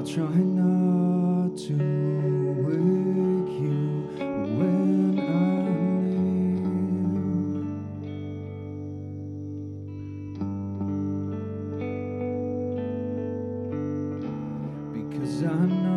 I'll try not to wake you when I'm near. Because I know.